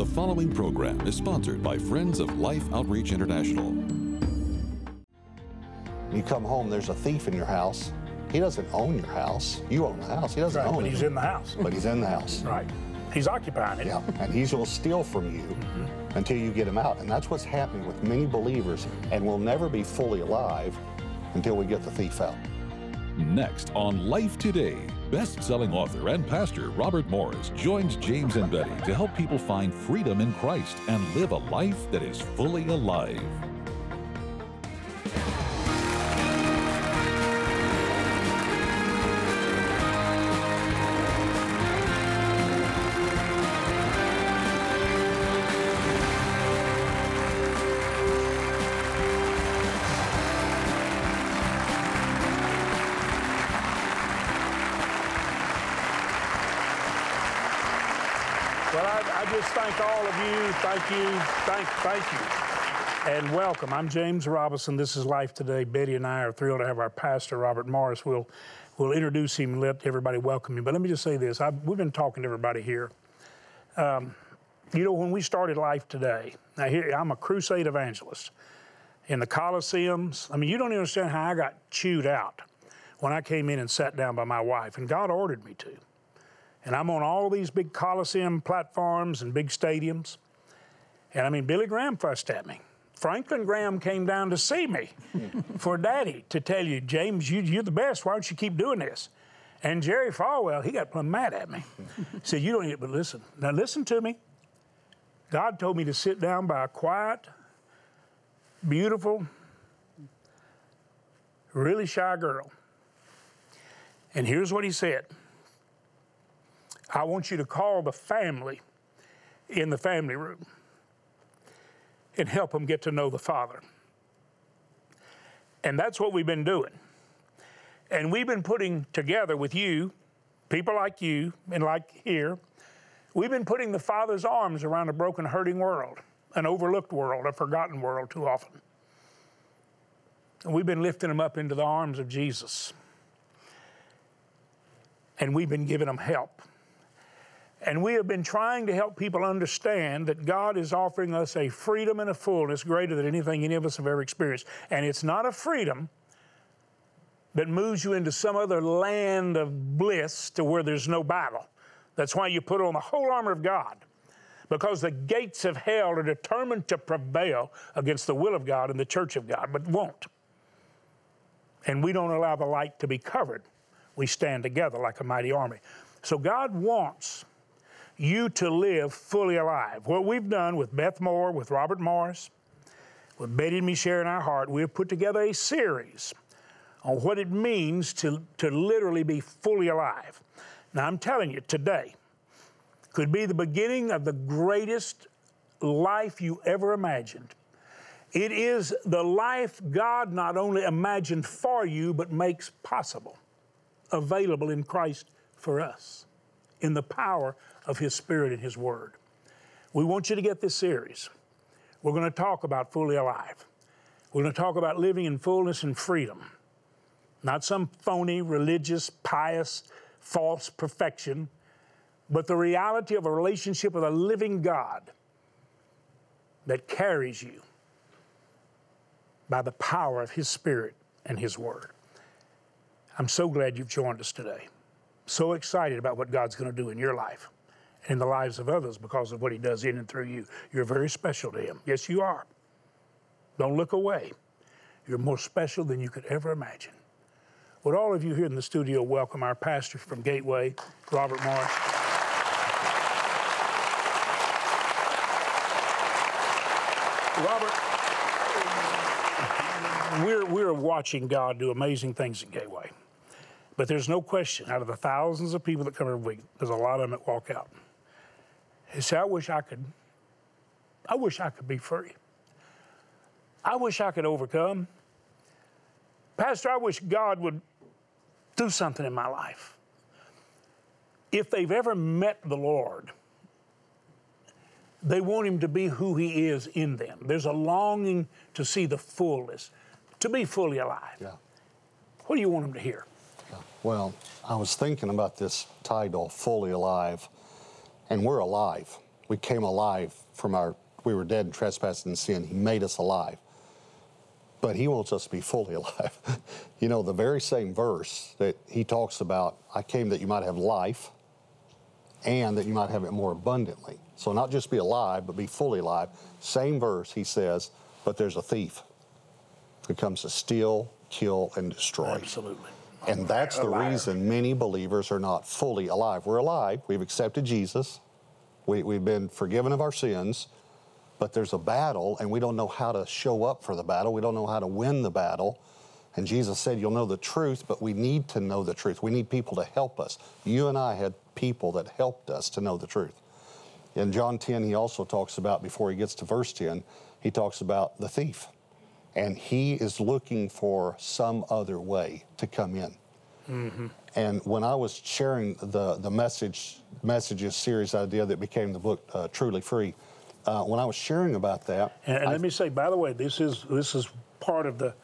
The following program is sponsored by Friends of Life Outreach International. You come home, there's a thief in your house. He doesn't own your house. You own the house. He doesn't Right, own but it. he's in the house. But he's in the house. Right. He's occupying it. Yeah, and he will steal from you mm-hmm. until you get him out. And that's what's happening with many believers, and we'll never be fully alive until we get the thief out. Next on Life Today, best selling author and pastor Robert Morris joins James and Betty to help people find freedom in Christ and live a life that is fully alive. Well, I, I just thank all of you. Thank you. Thank, thank you. And welcome. I'm James Robison. This is Life Today. Betty and I are thrilled to have our pastor, Robert Morris. We'll, we'll introduce him and let everybody welcome him. But let me just say this I, we've been talking to everybody here. Um, you know, when we started Life Today, now here, I'm a crusade evangelist. In the Colosseums, I mean, you don't understand how I got chewed out when I came in and sat down by my wife, and God ordered me to. And I'm on all these big Coliseum platforms and big stadiums. And I mean, Billy Graham fussed at me. Franklin Graham came down to see me for daddy to tell you, James, you, you're the best. Why don't you keep doing this? And Jerry Falwell, he got plumb mad at me. He said, You don't need it, but listen. Now, listen to me. God told me to sit down by a quiet, beautiful, really shy girl. And here's what he said I want you to call the family in the family room and help them get to know the Father. And that's what we've been doing. And we've been putting together with you, people like you and like here, we've been putting the Father's arms around a broken, hurting world, an overlooked world, a forgotten world too often. And we've been lifting them up into the arms of Jesus. And we've been giving them help. And we have been trying to help people understand that God is offering us a freedom and a fullness greater than anything any of us have ever experienced. And it's not a freedom that moves you into some other land of bliss to where there's no battle. That's why you put on the whole armor of God. Because the gates of hell are determined to prevail against the will of God and the church of God, but won't. And we don't allow the light to be covered. We stand together like a mighty army. So God wants you to live fully alive. What we've done with Beth Moore, with Robert Morris, with Betty and me sharing our heart, we have put together a series on what it means to, to literally be fully alive. Now, I'm telling you, today could be the beginning of the greatest life you ever imagined. It is the life God not only imagined for you, but makes possible, available in Christ for us, in the power of His Spirit and His Word. We want you to get this series. We're going to talk about fully alive. We're going to talk about living in fullness and freedom, not some phony, religious, pious, false perfection, but the reality of a relationship with a living God that carries you by the power of His Spirit and His Word. I'm so glad you've joined us today. So excited about what God's going to do in your life and in the lives of others because of what He does in and through you. You're very special to Him. Yes, you are. Don't look away. You're more special than you could ever imagine. Would all of you here in the studio welcome our pastor from Gateway, Robert Morris? Robert, we're, we're watching God do amazing things at Gateway. But there's no question, out of the thousands of people that come every week, there's a lot of them that walk out. They say, I wish I could, I wish I could be free. I wish I could overcome. Pastor, I wish God would do something in my life. If they've ever met the Lord, they want Him to be who He is in them. There's a longing to see the fullness, to be fully alive. Yeah. What do you want them to hear? Well, I was thinking about this title, Fully Alive, and we're alive. we came alive from our, we were dead in trespass and sin. He made us alive. But He wants us to be fully alive. you know, the very same verse that He talks about, I came that you might have life and that you might have it more abundantly. So, not just be alive, but be fully alive. Same verse, He says, but there's a thief who comes to steal, kill, and destroy. Absolutely. And that's the Alive. reason many believers are not fully alive. We're alive, we've accepted Jesus, we, we've been forgiven of our sins, but there's a battle, and we don't know how to show up for the battle. We don't know how to win the battle. And Jesus said, You'll know the truth, but we need to know the truth. We need people to help us. You and I had people that helped us to know the truth. In John 10, he also talks about, before he gets to verse 10, he talks about the thief. And he is looking for some other way to come in. And when I was sharing the, the message messages series idea that became the book uh, Truly Free, uh, when I was sharing about that, And, and I- let me say, by the way, this is this is part of the,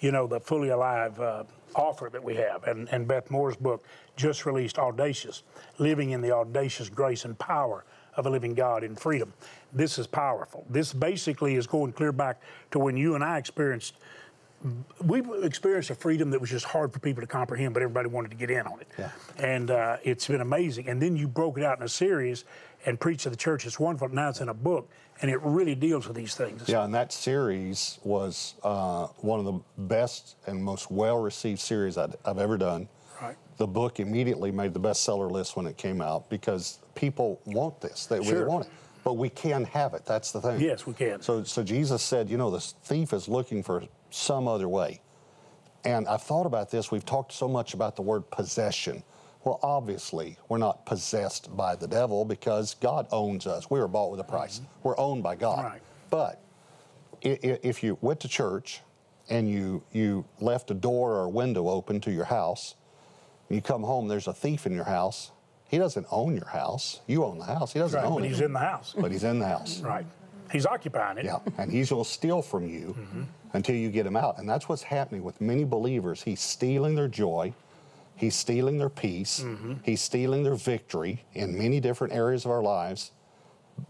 you know, the fully alive uh, offer that we have. And, and Beth Moore's book just released, Audacious, living in the audacious grace and power of a living God in freedom. This is powerful. This basically is going clear back to when you and I experienced. We experienced a freedom that was just hard for people to comprehend, but everybody wanted to get in on it. Yeah. And uh, it's been amazing. And then you broke it out in a series and preached to the church. It's wonderful. Now it's in a book, and it really deals with these things. Yeah, and that series was uh, one of the best and most well received series I'd, I've ever done. Right. The book immediately made the bestseller list when it came out because people want this. They really want it. But we can have it. That's the thing. Yes, we can. So, so Jesus said, you know, the thief is looking for some other way. And I've thought about this. We've talked so much about the word possession. Well, obviously, we're not possessed by the devil because God owns us. We were bought with a price. Mm-hmm. We're owned by God. Right. But if you went to church and you you left a door or a window open to your house, and you come home, there's a thief in your house. He doesn't own your house. You own the house. He doesn't Right, own but it. he's in the house. But he's in the house. Right. He's occupying it. Yeah, and he's going to steal from you mm-hmm. until you get him out. And that's what's happening with many believers. He's stealing their joy, he's stealing their peace, mm-hmm. he's stealing their victory in many different areas of our lives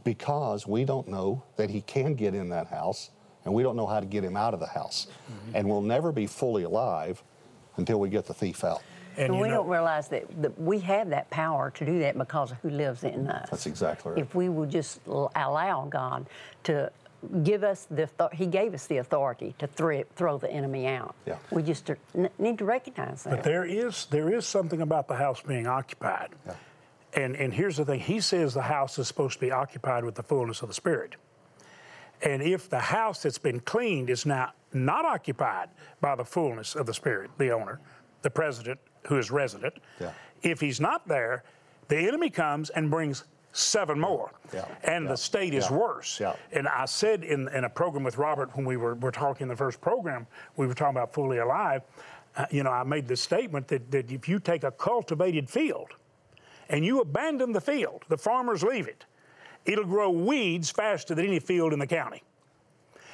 because we don't know that he can get in that house and we don't know how to get him out of the house. Mm-hmm. And we'll never be fully alive until we get the thief out. And we know, don't realize that, that we have that power to do that because of who lives in mm-hmm. us. That's exactly right. If we would just allow God to give us the, He gave us the authority to thre- throw the enemy out. Yeah. We just n- need to recognize that. but there is there is something about the house being occupied. Yeah. And and here's the thing. He says the house is supposed to be occupied with the fullness of the Spirit. And if the house that's been cleaned is now not occupied by the fullness of the Spirit, the owner, the president who is resident, Yeah. if he's not there, the enemy comes and brings seven more. Yeah. And Yeah. the state is Yeah. worse. And I said in, in a program with Robert when we were, were talking in the first program, we were talking about fully alive. Uh, you know, I made the statement that, that if you take a cultivated field and you abandon the field, the farmers leave it, it'll grow weeds faster than any field in the county.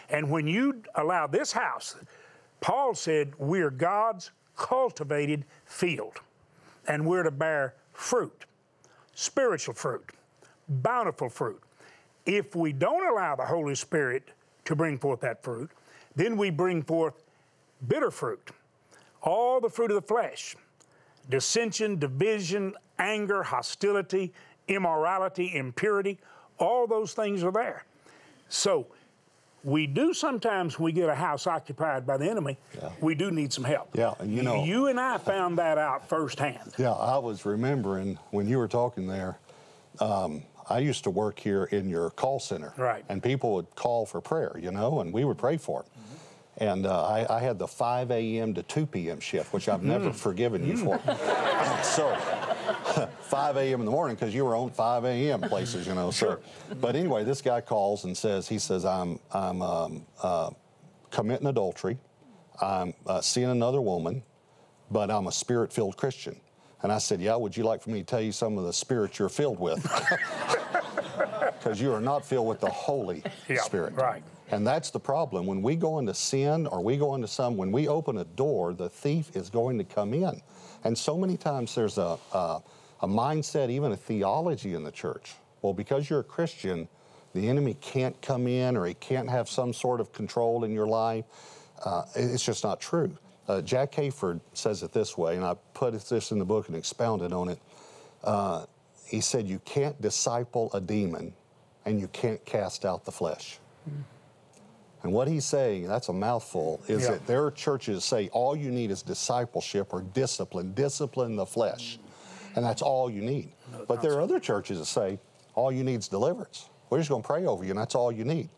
And when you allow this house, Paul said, we're God's cultivated field, and we're to bear fruit, spiritual fruit, bountiful fruit. If we don't allow the Holy Spirit to bring forth that fruit, then we bring forth bitter fruit, all the fruit of the flesh dissension, division, anger, hostility, immorality, impurity, all those things are there. So we do sometimes when we get a house occupied by the enemy, Yeah. we do need some help. Yeah, and you know- You and I found that out firsthand. Yeah, I was remembering when you were talking there. Um, I used to work here in your call center, Right. And people would call for prayer, you know, and we would pray for them. And uh, I, I had the 5 a.m. to 2 p.m. shift, which I've never forgiven you for. so, 5 a.m. in the morning because you were on 5 a.m. places, you know. So, but anyway, this guy calls and says, he says, I'm I'm um, uh, committing adultery, I'm uh, seeing another woman, but I'm a spirit filled Christian. And I said, Yeah, would you like for me to tell you some of the spirits you're filled with? Because you are not filled with the Holy Yeah, Spirit. right. And that's the problem. When we go into sin or we go into some, when we open a door, the thief is going to come in. And so many times there's a, a, a mindset, even a theology in the church Well, because you're a Christian, the enemy can't come in or he can't have some sort of control in your life. Uh, it's just not true. Uh, Jack Hayford says it this way, and I put this in the book and expounded on it. Uh, he said, You can't disciple a demon and you can't cast out the flesh. Mm. And what he's saying, that's a mouthful, is yeah. that there are churches say all you need is discipleship or discipline, discipline the flesh. And that's all you need. No, but there are other churches that say all you need is deliverance. We're just going to pray over you, and that's all you need.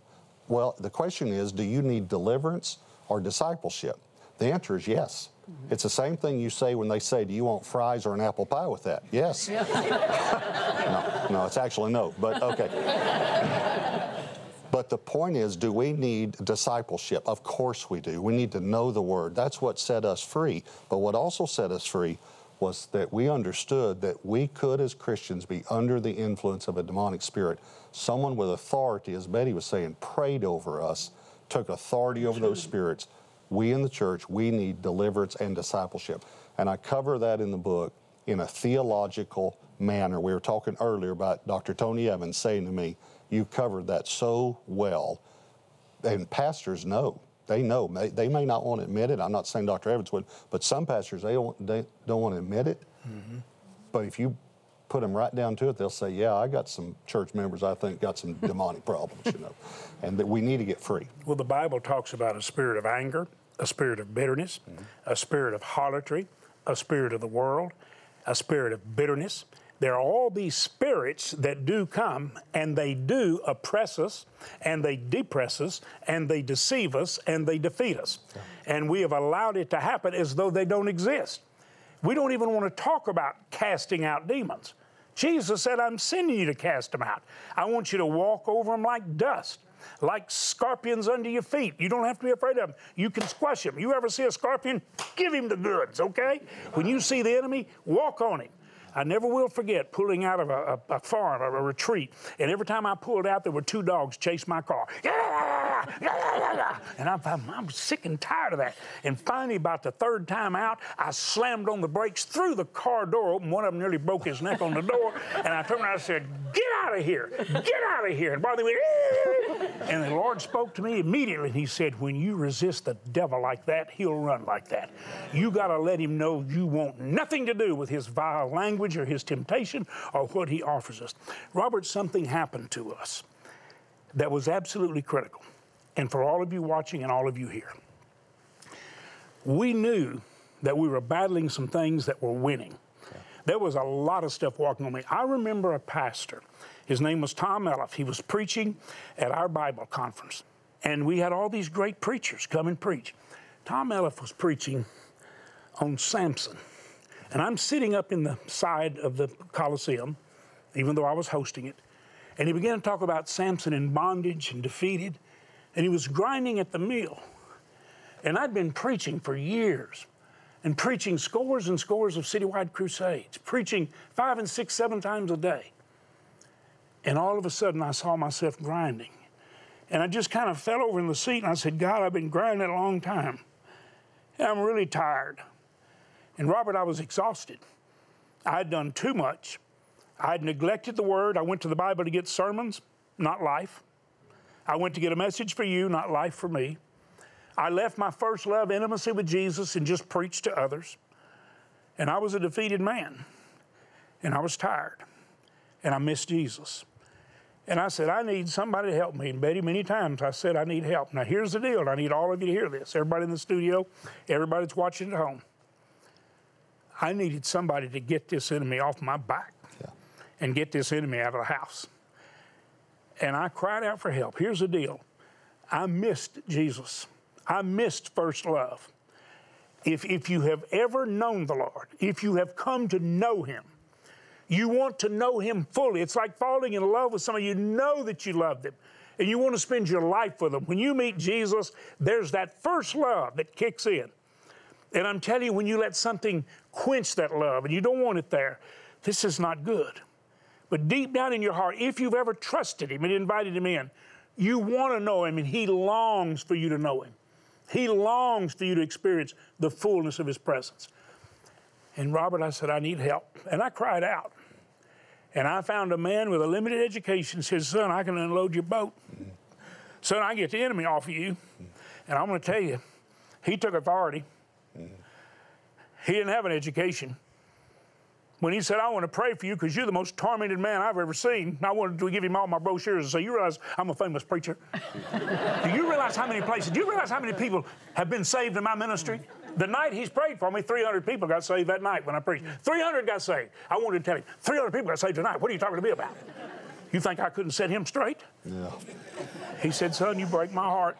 Well, the question is do you need deliverance or discipleship? The answer is yes. Mm-hmm. It's the same thing you say when they say, Do you want fries or an apple pie with that? Yes. no, no, it's actually no, but okay. But the point is, do we need discipleship? Of course we do. We need to know the Word. That's what set us free. But what also set us free was that we understood that we could, as Christians, be under the influence of a demonic spirit. Someone with authority, as Betty was saying, prayed over us, took authority over those spirits. We in the church, we need deliverance and discipleship. And I cover that in the book in a theological manner. We were talking earlier about Dr. Tony Evans saying to me, You covered that so well. And pastors know. They know. They may not want to admit it. I'm not saying Dr. Evans would, but some pastors, they don't, they don't want to admit it. Mm-hmm. But if you put them right down to it, they'll say, "Yeah, I got some church members I think got some demonic problems, you know, and that we need to get free." Well, the Bible talks about a spirit of anger, a spirit of bitterness, mm-hmm. a spirit of harlotry, a spirit of the world, a spirit of bitterness, there are all these spirits that do come and they do oppress us and they depress us and they deceive us and they defeat us. And we have allowed it to happen as though they don't exist. We don't even want to talk about casting out demons. Jesus said, I'm sending you to cast them out. I want you to walk over them like dust, like scorpions under your feet. You don't have to be afraid of them. You can squash them. You ever see a scorpion? Give him the goods, okay? When you see the enemy, walk on him. I never will forget pulling out of a, a, a farm, a, a, retreat, and every time I pulled out, there were two dogs chase my car. And I'm, I'm, sick and tired of that. And finally, about the third time out, I slammed on the brakes, threw the car door open. One of them nearly broke his neck on the door. And I turned around and said, Get out of here! Get out of here! And Barney went, and the Lord spoke to me immediately. He said, When you resist the devil like that, he'll run like that. You got to let him know you want nothing to do with his vile language or his temptation or what he offers us. Robert, something happened to us that was absolutely critical. And for all of you watching and all of you here, we knew that we were battling some things that were winning. There was a lot of stuff walking on me. I remember a pastor. His name was Tom Elliff. He was preaching at our Bible conference. And we had all these great preachers come and preach. Tom Elliff was preaching on Samson. And I'm sitting up in the side of the Coliseum, even though I was hosting it. And he began to talk about Samson in bondage and defeated. And he was grinding at the mill. And I'd been preaching for years and preaching scores and scores of citywide crusades, preaching five and six, seven times a day. And all of a sudden, I saw myself grinding. And I just kind of fell over in the seat and I said, God, I've been grinding a long time. And I'm really tired. And Robert, I was exhausted. I had done too much. I had neglected the word. I went to the Bible to get sermons, not life. I went to get a message for you, not life for me. I left my first love, intimacy with Jesus, and just preached to others. And I was a defeated man. And I was tired. And I missed Jesus. And I said, I need somebody to help me. And Betty, many times I said, I need help. Now, here's the deal. I need all of you to hear this. Everybody in the studio, everybody that's watching at home. I needed somebody to get this enemy off my back yeah. and get this enemy out of the house. And I cried out for help. Here's the deal I missed Jesus, I missed first love. If, if you have ever known the Lord, if you have come to know Him, you want to know Him fully. It's like falling in love with somebody. You know that you love them and you want to spend your life with them. When you meet Jesus, there's that first love that kicks in. And I'm telling you, when you let something quench that love and you don't want it there, this is not good. But deep down in your heart, if you've ever trusted Him and invited Him in, you want to know Him and He longs for you to know Him. He longs for you to experience the fullness of His presence. And Robert, I said, I need help. And I cried out. And I found a man with a limited education said, Son, I can unload your boat. Son, I get the enemy off of you. And I'm going to tell you, he took authority. He didn't have an education. When he said, I want to pray for you because you're the most tormented man I've ever seen, I wanted to give him all my brochures and say, You realize I'm a famous preacher? do you realize how many places, do you realize how many people have been saved in my ministry? The night he's prayed for me, 300 people got saved that night when I preached. 300 got saved. I wanted to tell him, 300 people got saved tonight. What are you talking to me about? You think I couldn't set him straight? Yeah. He said, Son, you break my heart.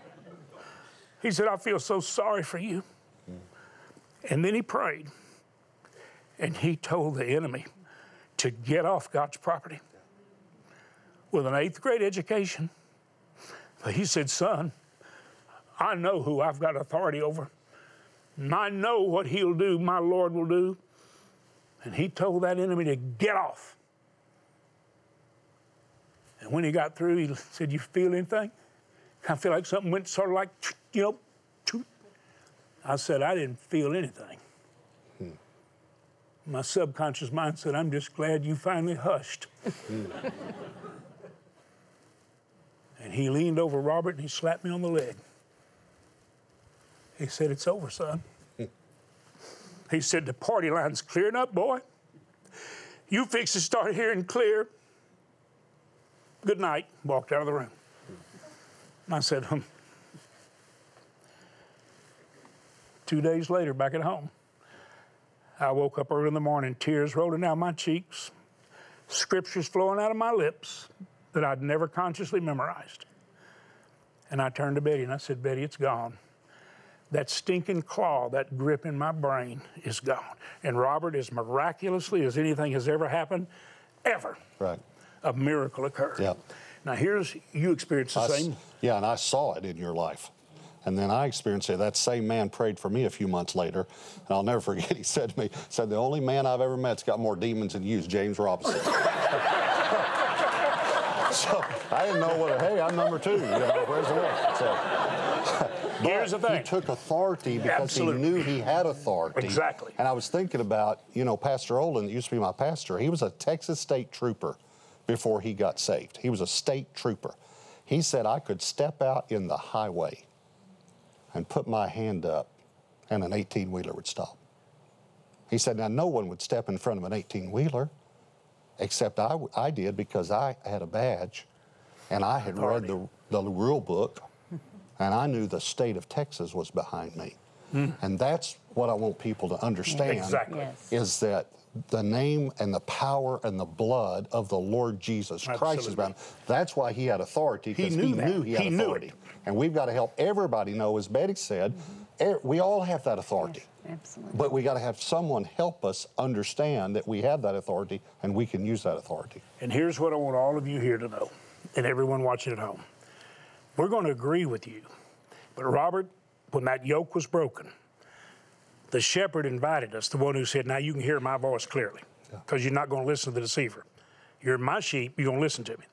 He said, I feel so sorry for you. Mm. And then he prayed and he told the enemy to get off God's property with an eighth grade education. But he said, Son, I know who I've got authority over. And I know what he'll do, my Lord will do. And he told that enemy to get off. And when he got through, he said, You feel anything? I feel like something went sort of like, you know, I said, I didn't feel anything. My subconscious mind said, I'm just glad you finally hushed. And he leaned over Robert and he slapped me on the leg. He said, It's over, son. He said, The party line's clearing up, boy. You fix to start hearing clear. Good night. Walked out of the room. I said, hmm. Two days later, back at home, I woke up early in the morning, tears rolling down my cheeks, scriptures flowing out of my lips that I'd never consciously memorized. And I turned to Betty and I said, Betty, it's gone. That stinking claw, that grip in my brain is gone. And Robert, as miraculously as anything has ever happened, ever, right. a miracle occurred. Yeah. Now, here's you experienced the I, same. Yeah, and I saw it in your life. And then I experienced it. That same man prayed for me a few months later. And I'll never forget, he said to me, said, the only man I've ever met's got more demons than you is James Robison." so I didn't know what, hey, I'm number two, you know, praise the Lord. So, Here's the thing. He took authority because Absolutely. he knew he had authority. Exactly. And I was thinking about, you know, Pastor Olen that used to be my pastor. He was a Texas state trooper before he got saved. He was a state trooper. He said I could step out in the highway and put my hand up, and an 18 wheeler would stop. He said, Now, no one would step in front of an 18 wheeler, except I, I did because I had a badge and I had read the, the rule book and I knew the state of Texas was behind me. Mm. And that's what I want people to understand exactly. Yes. is that the name and the power and the blood of the Lord Jesus Absolutely. Christ is bound. That's why he had authority because He he, knew that. knew he had He authority. it. And we've got to help everybody know, as Betty said, Mm-hmm. er- we all have that authority. Absolutely. But we got to have someone help us understand that we have that authority and we can use that authority. And here's what I want all of you here to know, and everyone watching at home. We're going to agree with you. But Robert, when that yoke was broken, the shepherd invited us, the one who said, Now you can hear my voice clearly, because you're not going to listen to the deceiver. You're my sheep, you're going to listen to me.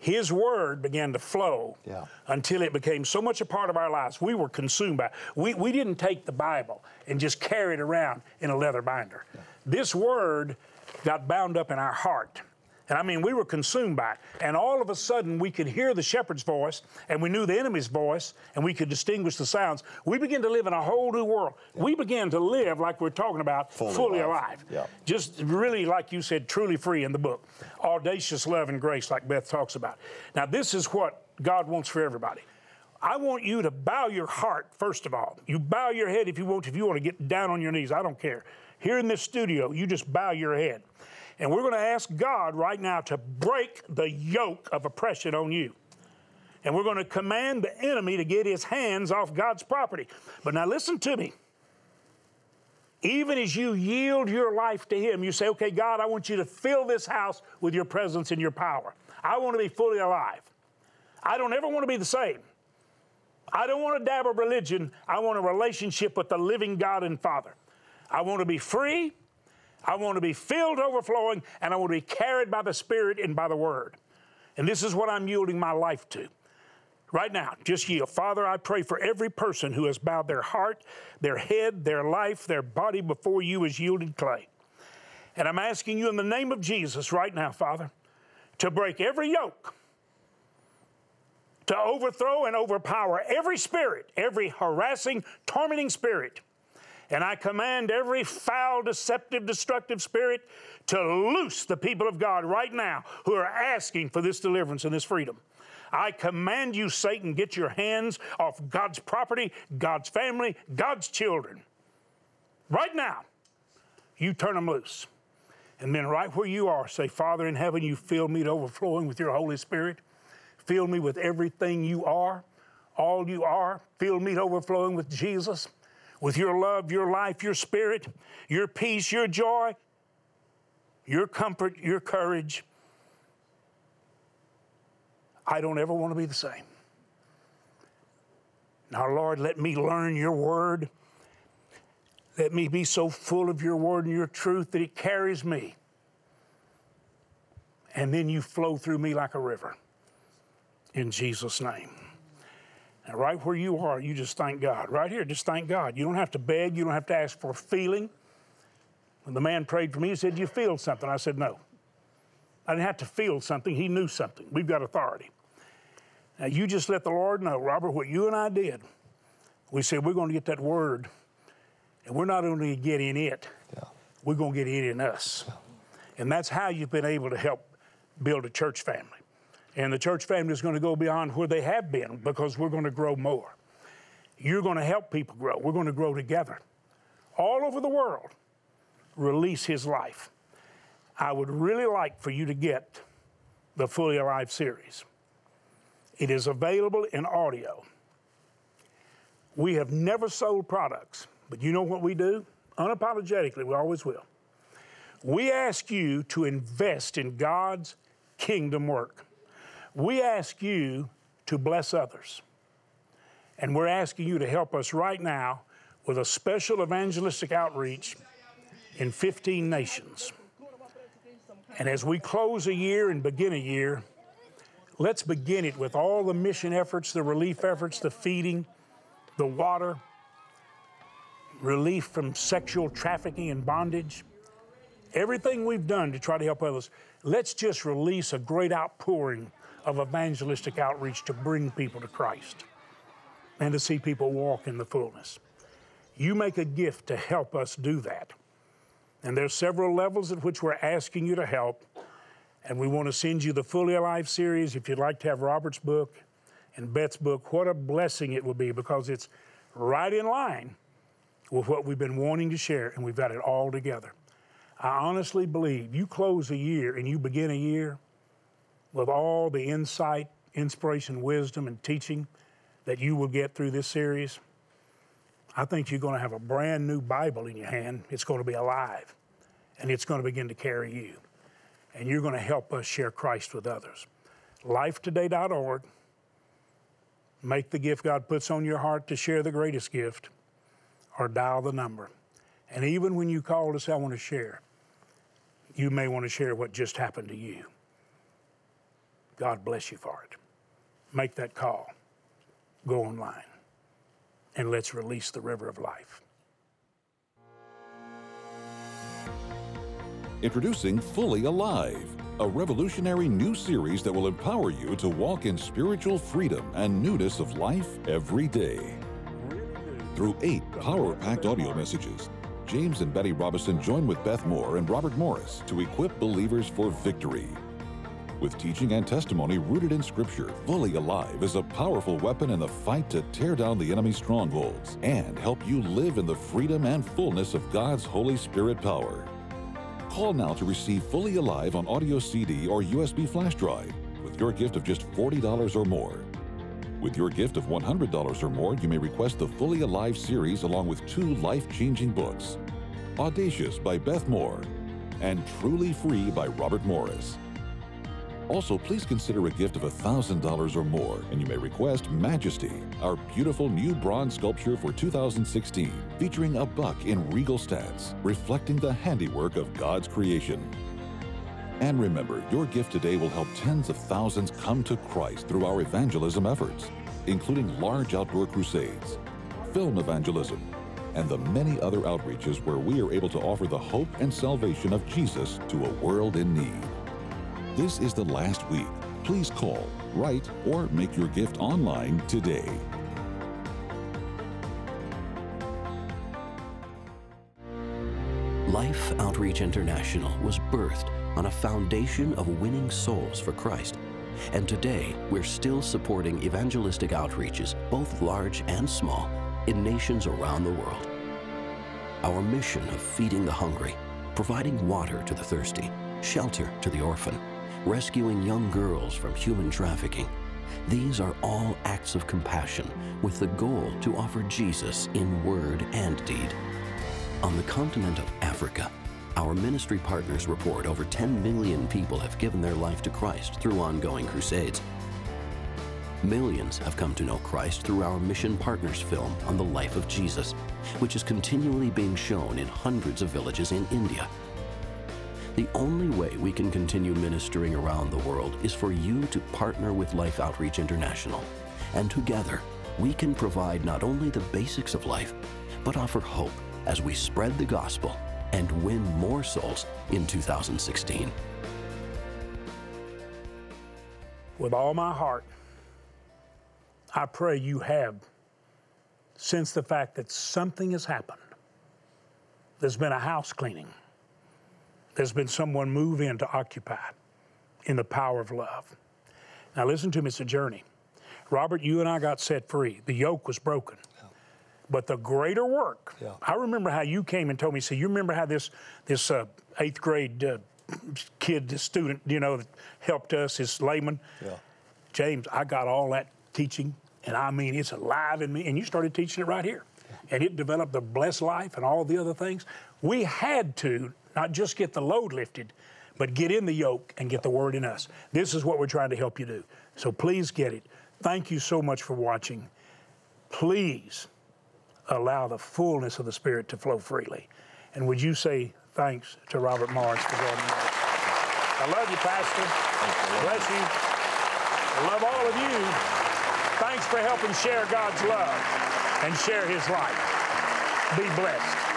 His word began to flow Yeah. until it became so much a part of our lives. We were consumed by it. We, we didn't take the Bible and just carry it around in a leather binder. This word got bound up in our heart. And I mean, we were consumed by it. And all of a sudden, we could hear the shepherd's voice, and we knew the enemy's voice, and we could distinguish the sounds. We began to live in a whole new world. We began to live like we're talking about, Fully fully, alive. alive. Yeah. Just really, like you said, truly free in the book. Audacious love and grace, like Beth talks about. Now, this is what God wants for everybody. I want you to bow your heart, first of all. You bow your head if you want, if you want to get down on your knees. I don't care. Here in this studio, you just bow your head. And we're going to ask God right now to break the yoke of oppression on you. And we're going to command the enemy to get his hands off God's property. But now listen to me. Even as you yield your life to Him, you say, okay, God, I want you to fill this house with your presence and your power. I want to be fully alive. I don't ever want to be the same. I don't want to dab a religion. I want a relationship with the living God and Father. I want to be free. I want to be filled overflowing, and I want to be carried by the Spirit and by the Word. And this is what I'm yielding my life to. Right now, just yield. Father, I pray for every person who has bowed their heart, their head, their life, their body before you as yielded clay. And I'm asking you in the name of Jesus right now, Father, to break every yoke, to overthrow and overpower every spirit, every harassing, tormenting spirit. And I command every foul, deceptive, destructive spirit to loose the people of God right now who are asking for this deliverance and this freedom. I command you, Satan, get your hands off God's property, God's family, God's children. Right now, you turn them loose. And then, right where you are, say, Father in heaven, you fill me to overflowing with your Holy Spirit. Fill me with everything you are, all you are. Fill me to overflowing with Jesus, with your love, your life, your spirit, your peace, your joy, your comfort, your courage. I don't ever want to be the same. Now, Lord, let me learn your word. Let me be so full of your word and your truth that it carries me. And then you flow through me like a river. In Jesus' name. And right where you are, you just thank God. Right here, just thank God. You don't have to beg, you don't have to ask for a feeling. When the man prayed for me, he said, Do you feel something? I said, No. I didn't have to feel something, he knew something. We've got authority. Now, you just let the Lord know, Robert, what you and I did. We said, We're going to get that word, and we're not only getting it, yeah. we're going to get it in us. Yeah. And that's how you've been able to help build a church family. And the church family is going to go beyond where they have been because we're going to grow more. You're going to help people grow. We're going to grow together. All over the world, release His life. I would really like for you to get the Fully Alive series. It is available in audio. We have never sold products, but you know what we do? Unapologetically, we always will. We ask you to invest in God's kingdom work. We ask you to bless others. And we're asking you to help us right now with a special evangelistic outreach in 15 nations. And as we close a year and begin a year, let's begin it with all the mission efforts, the relief efforts, the feeding, the water, relief from sexual trafficking and bondage, everything we've done to try to help others. Let's just release a great outpouring of evangelistic outreach to bring people to Christ and to see people walk in the fullness. You make a gift to help us do that. And there's several levels at which we're asking you to help. And we want to send you the Fully Alive series if you'd like to have Robert's book and Beth's book. What a blessing it will be because it's right in line with what we've been wanting to share, and we've got it all together. I honestly believe you close a year and you begin a year with all the insight, inspiration, wisdom, and teaching that you will get through this series, I think you're going to have a brand new Bible in your hand. It's going to be alive, and it's going to begin to carry you. And you're going to help us share Christ with others. Lifetoday.org. Make the gift God puts on your heart to share the greatest gift, or dial the number. And even when you call to say, I want to share, you may want to share what just happened to you. God bless you for it. Make that call. Go online and let's release the river of life. Introducing Fully Alive, a revolutionary new series that will empower you to walk in spiritual freedom and newness of life every day. Through eight power packed audio messages, James and Betty Robison join with Beth Moore and Robert Morris to equip believers for victory with teaching and testimony rooted in Scripture, Fully Alive is a powerful weapon in the fight to tear down the enemy's strongholds and help you live in the freedom and fullness of God's Holy Spirit power. Call now to receive Fully Alive on audio CD or USB flash drive with your gift of just $40 or more. With your gift of $100 or more, you may request the Fully Alive series along with two life changing books Audacious by Beth Moore and Truly Free by Robert Morris. Also, please consider a gift of $1,000 or more, and you may request Majesty, our beautiful new bronze sculpture for 2016, featuring a buck in regal stance, reflecting the handiwork of God's creation. And remember, your gift today will help tens of thousands come to Christ through our evangelism efforts, including large outdoor crusades, film evangelism, and the many other outreaches where we are able to offer the hope and salvation of Jesus to a world in need. This is the last week. Please call, write, or make your gift online today. Life Outreach International was birthed on a foundation of winning souls for Christ. And today, we're still supporting evangelistic outreaches, both large and small, in nations around the world. Our mission of feeding the hungry, providing water to the thirsty, shelter to the orphan, rescuing young girls from human trafficking, these are all acts of compassion with the goal to offer Jesus in word and deed. On the continent of Africa, our ministry partners report over 10 million people have given their life to Christ through ongoing crusades. Millions have come to know Christ through our Mission Partners film on the life of Jesus, which is continually being shown in hundreds of villages in India. The only way we can continue ministering around the world is for you to partner with Life Outreach International. And together, we can provide not only the basics of life, but offer hope as we spread the gospel and win more souls in 2016. With all my heart, I pray you have since the fact that something has happened. There's been a house cleaning. There's been someone move in to occupy in the power of love. Now, listen to me, it's a journey. Robert, you and I got set free. The yoke was broken. But the greater work, Yeah. I remember how you came and told me, so you remember how this, this uh, eighth grade uh, kid, this student, you know, that helped us, this layman, Yeah. James, I got all that teaching, and I mean, it's alive in me. And you started teaching it right here. And it developed the blessed life and all the other things. We had to not just get the load lifted, but get in the yoke and get the word in us. This is what we're trying to help you do. So please get it. Thank you so much for watching. Please allow the fullness of the Spirit to flow freely. And would you say thanks to Robert Morris for joining us? I love you, Pastor. You. Bless you. I love all of you. Thanks for helping share God's love and share His life. Be blessed.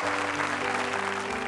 Thank you.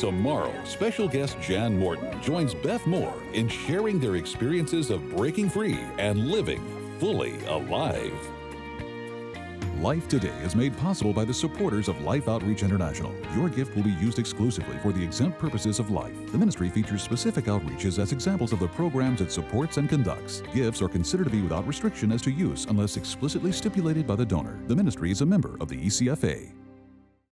Tomorrow, special guest Jan Morton joins Beth Moore in sharing their experiences of breaking free and living fully alive. Life Today is made possible by the supporters of Life Outreach International. Your gift will be used exclusively for the exempt purposes of life. The ministry features specific outreaches as examples of the programs it supports and conducts. Gifts are considered to be without restriction as to use unless explicitly stipulated by the donor. The ministry is a member of the ECFA.